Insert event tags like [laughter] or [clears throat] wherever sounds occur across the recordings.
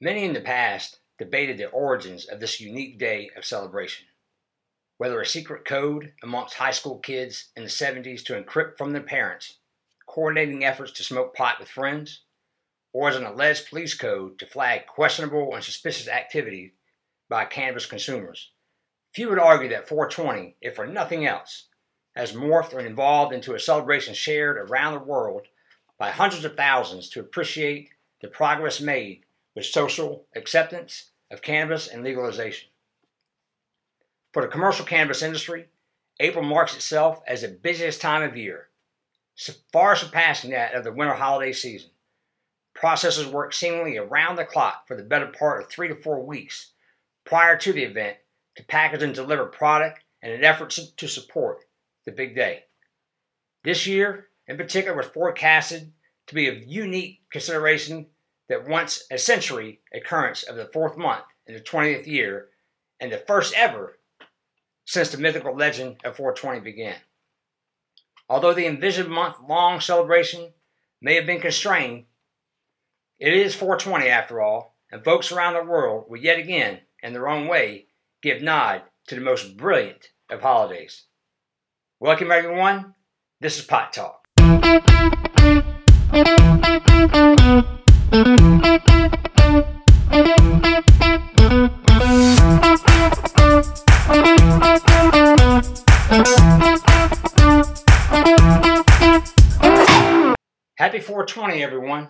Many in the past debated the origins of this unique day of celebration. Whether a secret code amongst high school kids in the 70s to encrypt from their parents, coordinating efforts to smoke pot with friends, or as an alleged police code to flag questionable and suspicious activity by cannabis consumers. Few would argue that 420, if for nothing else, has morphed and evolved into a celebration shared around the world by hundreds of thousands to appreciate the progress made with social acceptance of cannabis and legalization. For the commercial cannabis industry, April marks itself as the busiest time of year, far surpassing that of the winter holiday season. Processors work seemingly around the clock for the better part of three to four weeks prior to the event to package and deliver product and in an effort to support the big day. This year, in particular, was forecasted to be of unique consideration that once a century occurrence of the fourth month in the 20th year and the first ever since the mythical legend of 420 began. Although the envisioned month long celebration may have been constrained, it is 420 after all, and folks around the world will yet again, in their own way, give nod to the most brilliant of holidays. Welcome, everyone. This is Pot Talk. Happy 420, everyone.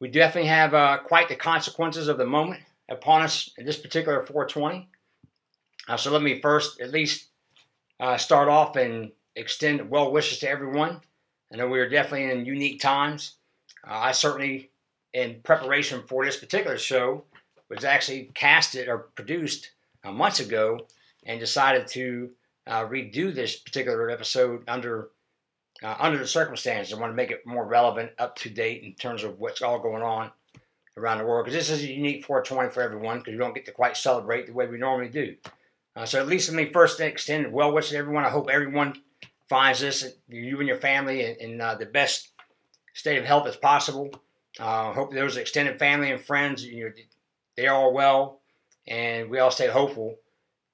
We definitely have uh, quite the consequences of the moment upon us in this particular 420. Uh, so let me first at least uh, start off and extend well wishes to everyone. I know we are definitely in unique times. Uh, I certainly, in preparation for this particular show, was actually casted or produced uh, months ago and decided to uh, redo this particular episode under uh, under the circumstances. I want to make it more relevant, up to date in terms of what's all going on around the world. Because this is a unique 420 for everyone because we don't get to quite celebrate the way we normally do. Uh, so at least let me first extend well wishes to everyone. I hope everyone finds this, you and your family, in uh, the best state of health as possible. Uh, hope those extended family and friends, you know, they are well, and we all stay hopeful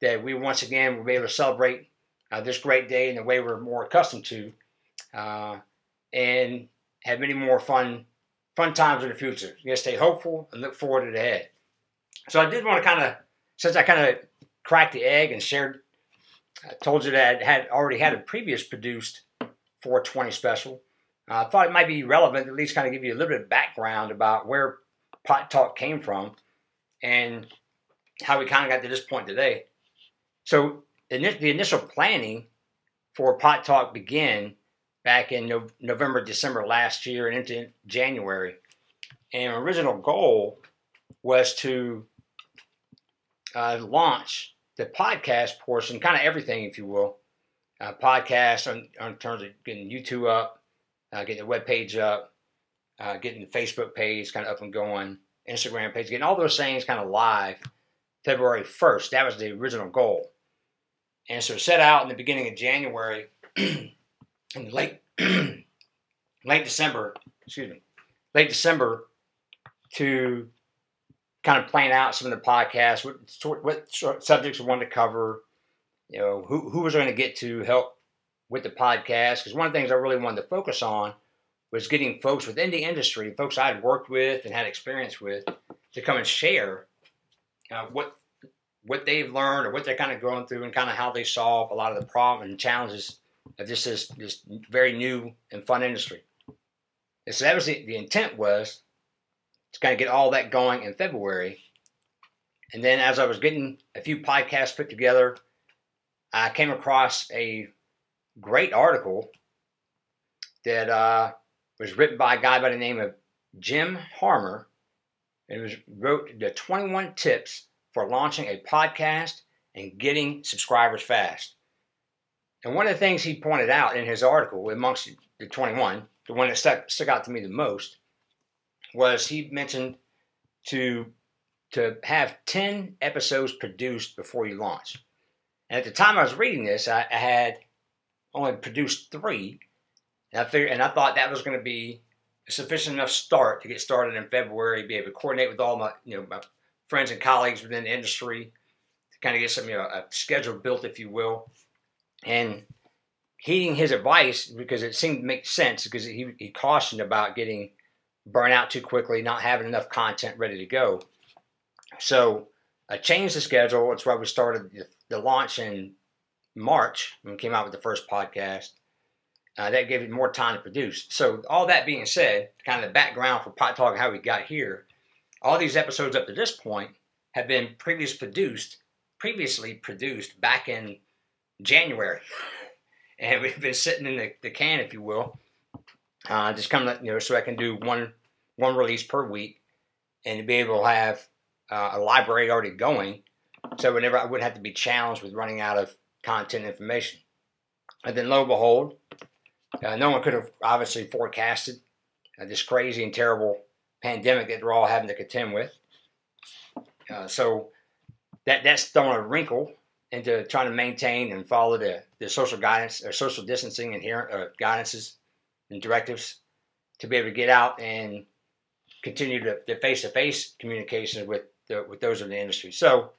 that we once again will be able to celebrate uh, this great day in the way we're more accustomed to, uh, and have many more fun fun times in the future. You gotta stay hopeful and look forward to the ahead. So I did want to kind of, since I kind of cracked the egg and shared I told you that I had already had a previous produced 420 special. I thought it might be relevant at least kind of give you a little bit of background about where Pot Talk came from and how we kind of got to this point today. So the initial planning for Pot Talk began back in no- November, December last year and into January. And original goal was to uh, launch the podcast portion, kind of everything, if you will. Uh, podcast on, on terms of getting YouTube up, uh, getting the web page up, uh, getting the Facebook page kind of up and going, Instagram page, getting all those things kind of live February 1st. That was the original goal. And so set out in the beginning of January, [clears throat] in late [clears throat] late December, excuse me, late December to kind of plan out some of the podcasts, what, what subjects we wanted to cover, you know, who, who was going to get to help with the podcast. Because one of the things I really wanted to focus on was getting folks within the industry, folks I had worked with and had experience with, to come and share uh, what what they've learned or what they're kind of going through and kind of how they solve a lot of the problems and challenges of this is this very new and fun industry. And so that was the, the intent was to kind of get all that going in February. And then as I was getting a few podcasts put together, I came across a great article that uh, was written by a guy by the name of Jim Harmer. It was wrote the 21 tips for launching a podcast and getting subscribers fast. And one of the things he pointed out in his article, amongst the 21, the one that stuck, stuck out to me the most, was he mentioned to to have 10 episodes produced before you launch. And at the time I was reading this, I, I had only produced three. And I figured, and I thought that was going to be a sufficient enough start to get started in February, be able to coordinate with all my you know my friends and colleagues within the industry to kind of get some you know a schedule built, if you will, and heeding his advice because it seemed to make sense because he, he cautioned about getting burnt out too quickly, not having enough content ready to go. So I changed the schedule. That's why we started the, launch in March and came out with the first podcast. Uh, that gave it more time to produce. So all that being said, kind of the background for Pot Talk, how we got here, all these episodes up to this point have been previously produced, previously produced back in January and we've been sitting in the, the can, if you will, uh, just kind of you know, so I can do one one release per week, and be able to have uh, a library already going, so whenever I wouldn't have to be challenged with running out of content information. And then lo and behold, uh, no one could have obviously forecasted uh, this crazy and terrible pandemic that we're all having to contend with. Uh, so that that's thrown a wrinkle into trying to maintain and follow the, the social guidance or social distancing inherent uh, guidances and directives to be able to get out and continue the face-to-face communications with the, with those in the industry. So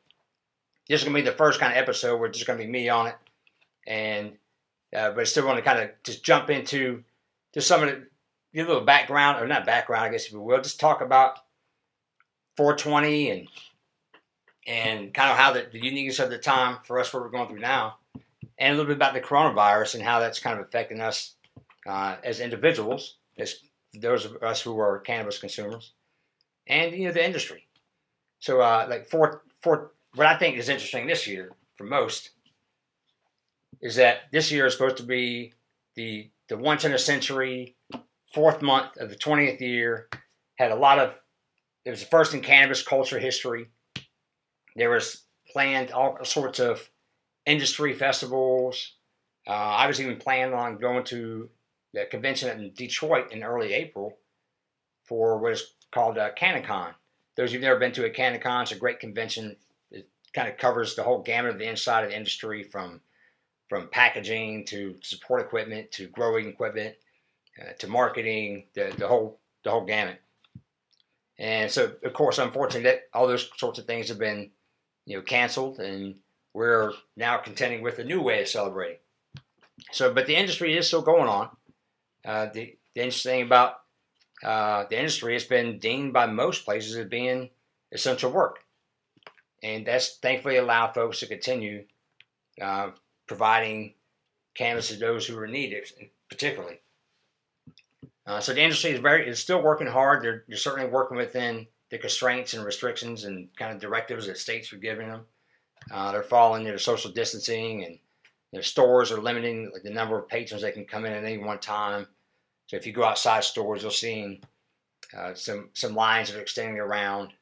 this is to be the first kind of episode where it's just to be me on it, and uh, but I still want to kind of just jump into just some of the give a little background or not background, I guess if you will, just talk about 420 and and kind of how the, the uniqueness of the time for us, what we're going through now, and a little bit about the coronavirus and how that's kind of affecting us uh, as individuals, as those of us who are cannabis consumers, and you know the industry. So, uh, like for for what I think is interesting this year for most is that this year is supposed to be the the once in a century fourth month of the 20th year had a lot of it was the first in cannabis culture history there was planned all sorts of industry festivals. Uh, I was even planning on going to the convention in Detroit in early April for what is called a CannaCon. Those who've never been to a CannaCon, it's a great convention. Kind of covers the whole gamut of the inside of the industry from from packaging to support equipment to growing equipment uh, to marketing, the, the whole the whole gamut. And so, of course, unfortunately, that all those sorts of things have been you know, canceled, and we're now contending with a new way of celebrating. So, but the industry is still going on. Uh, the, the interesting thing about uh, the industry has been deemed by most places as being essential work, and that's thankfully allowed folks to continue uh, providing cannabis to those who are needed, particularly. Uh, so the industry is very is still working hard. They're, they're certainly working within the constraints and restrictions and kind of directives that states are giving them. Uh, they're following their social distancing and their stores are limiting like the number of patrons that can come in at any one time. So if you go outside stores, you'll see uh, some some lines that are extending around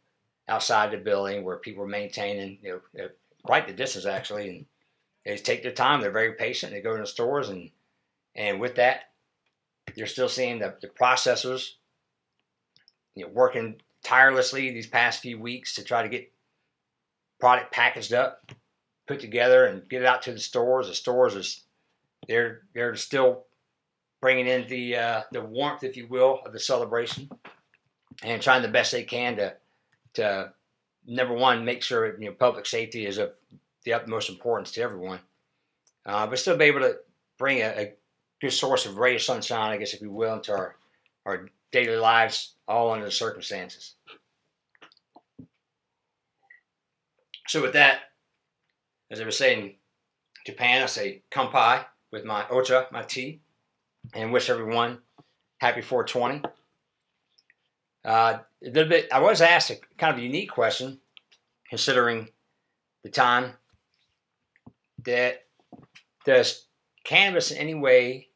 outside the building where people are maintaining you know quite the distance actually, and they take their time. They're very patient. They go in the stores and and with that, you're still seeing the, the processors you know working tirelessly these past few weeks to try to get product packaged up, put together, and get it out to the stores. The stores is they're they're still bringing in the uh, the warmth, if you will, of the celebration, and trying the best they can to to number one make sure you know public safety is of the utmost importance to everyone, uh, but still be able to bring a, a good source of ray of sunshine, I guess, if you will, into our our daily lives, all under the circumstances. So with that, as I was saying, Japan, I say kampai with my ocha, my tea, and wish everyone happy 420. Uh, a little bit, I was asked a kind of unique question, considering the time that does cannabis in any way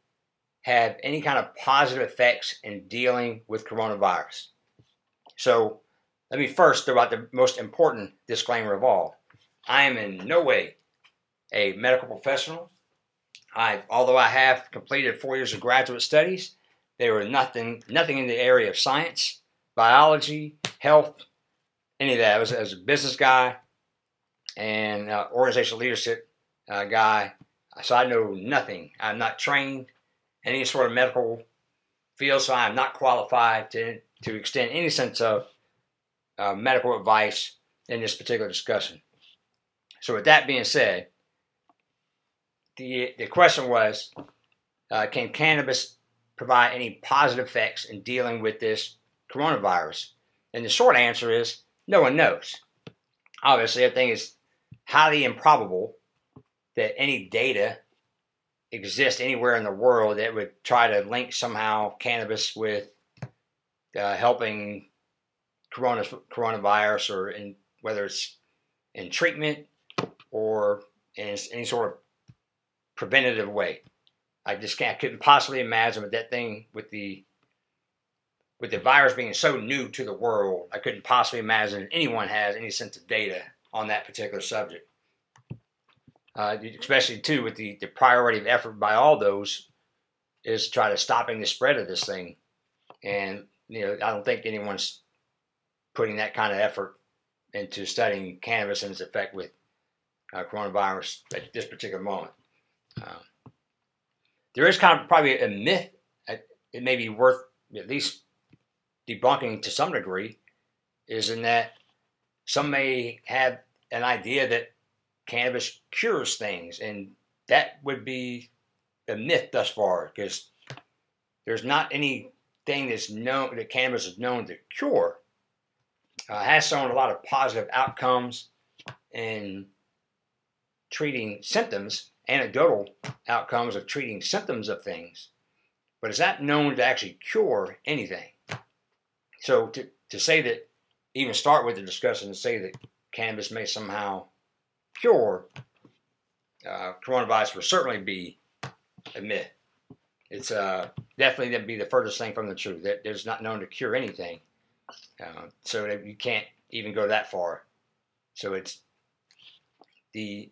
have any kind of positive effects in dealing with coronavirus. So let me first throw out the most important disclaimer of all. I am in no way a medical professional. I, although I have completed four years of graduate studies, there were nothing, nothing in the area of science, biology, health, any of that. I was, I was a business guy and uh, organizational leadership uh, guy, so I know nothing. I'm not trained in any sort of medical field, so I am not qualified to, to extend any sense of uh, medical advice in this particular discussion. So, with that being said, the, the question was uh, Can cannabis provide any positive effects in dealing with this coronavirus? And the short answer is no one knows. Obviously, I think it's highly improbable that any data exists anywhere in the world that would try to link somehow cannabis with uh, helping corona, coronavirus or in whether it's in treatment or in any sort of preventative way. I just can't, I couldn't possibly imagine with that thing with the with the virus being so new to the world, I couldn't possibly imagine anyone has any sense of data on that particular subject. Uh, especially too with the, the priority of effort by all those is to try to stopping the spread of this thing. And you know, I don't think anyone's putting that kind of effort into studying cannabis and its effect with uh, coronavirus at this particular moment. Uh, there is kind of probably a myth. that It may be worth at least debunking to some degree, is in that some may have an idea that cannabis cures things, and that would be a myth thus far because there's not anything that's known that cannabis is known to cure. Uh, has shown a lot of positive outcomes in treating symptoms, anecdotal outcomes of treating symptoms of things, but is that known to actually cure anything? So to, to say that, even start with the discussion to say that cannabis may somehow cure uh, coronavirus will certainly be a myth. It's uh, definitely to be the furthest thing from the truth. That there's not known to cure anything, uh, so you can't even go that far. So it's the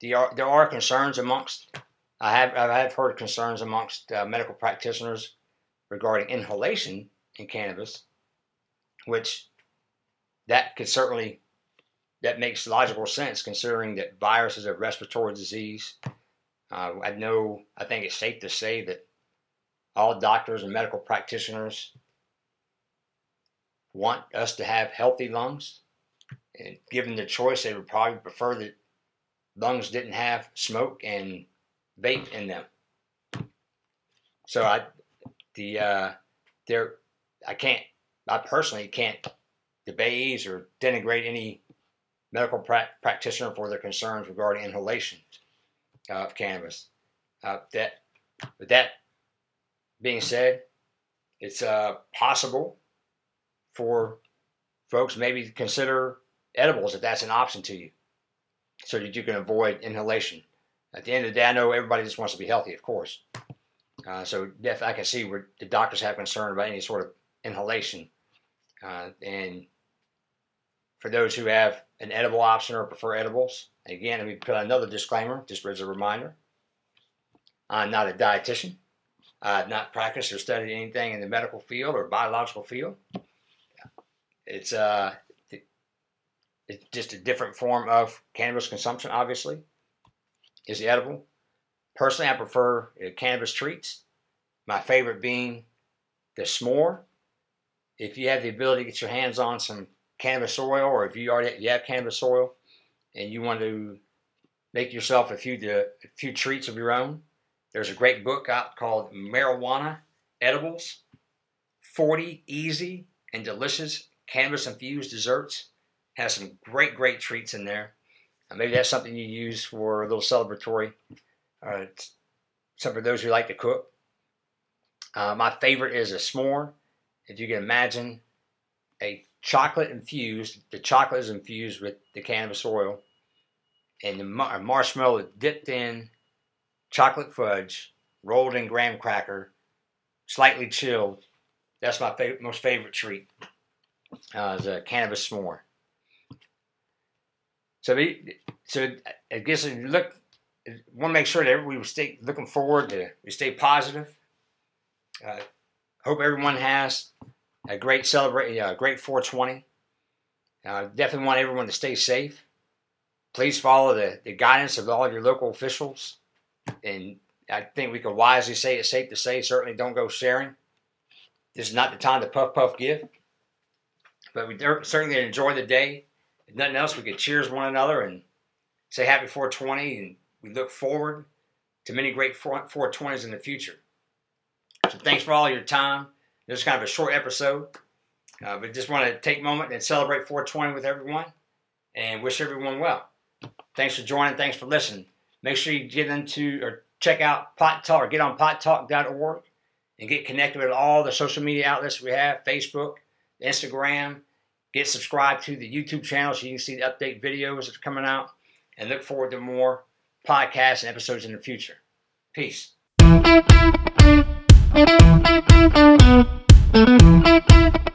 the there are concerns amongst I have I have heard concerns amongst uh, medical practitioners regarding inhalation in cannabis, which that could certainly that makes logical sense considering that virus is a respiratory disease. Uh, I know, I think it's safe to say that all doctors and medical practitioners want us to have healthy lungs. And given the choice, they would probably prefer that lungs didn't have smoke and vape in them. So I, the, uh, there, I can't, I personally can't debate or denigrate any medical pra- practitioner for their concerns regarding inhalation of cannabis. Uh, that, with that being said, it's uh, possible for folks maybe to consider edibles if that's an option to you, so that you can avoid inhalation. At the end of the day, I know everybody just wants to be healthy, of course. Uh, so definitely, I can see where the doctors have concern about any sort of inhalation, uh, and for those who have an edible option or prefer edibles. Again, let me put another disclaimer just as a reminder. I'm not a dietitian. I've not practiced or studied anything in the medical field or biological field. It's uh, it's just a different form of cannabis consumption. Obviously, is edible. Personally, I prefer uh, cannabis treats. My favorite being the s'more. If you have the ability to get your hands on some cannabis oil, or if you already if you have cannabis oil and you want to make yourself a few a few treats of your own, there's a great book out called Marijuana Edibles: 40 Easy and Delicious Cannabis Infused Desserts. Has some great great treats in there. Uh, maybe that's something you use for a little celebratory. Uh, some for those who like to cook. Uh, my favorite is a s'more. If you can imagine a chocolate infused. The chocolate is infused with the cannabis oil, and the mar- marshmallow dipped in chocolate fudge, rolled in graham cracker, slightly chilled. That's my most favorite treat. Uh, is a cannabis s'more. So, so I guess if you look, want to make sure that everybody stay looking forward to we stay positive. Uh, hope everyone has a great celebrate, a great 420. Uh, definitely want everyone to stay safe. Please follow the, the guidance of all of your local officials. And I think we can wisely say it's safe to say certainly don't go sharing this is not the time to puff puff give. But we certainly enjoy the day. If nothing else, we could cheers one another and say happy 420, and we look forward to many great 420s in the future. So thanks for all your time. This is kind of a short episode, uh, but just want to take a moment and celebrate 420 with everyone and wish everyone well. Thanks for joining. Thanks for listening. Make sure you get into or check out Pot Talk or get on pottalk.org and get connected with all the social media outlets we have Facebook, Instagram. Get subscribed to the YouTube channel so you can see the update videos that are coming out and look forward to more podcasts and episodes in the future. Peace. Música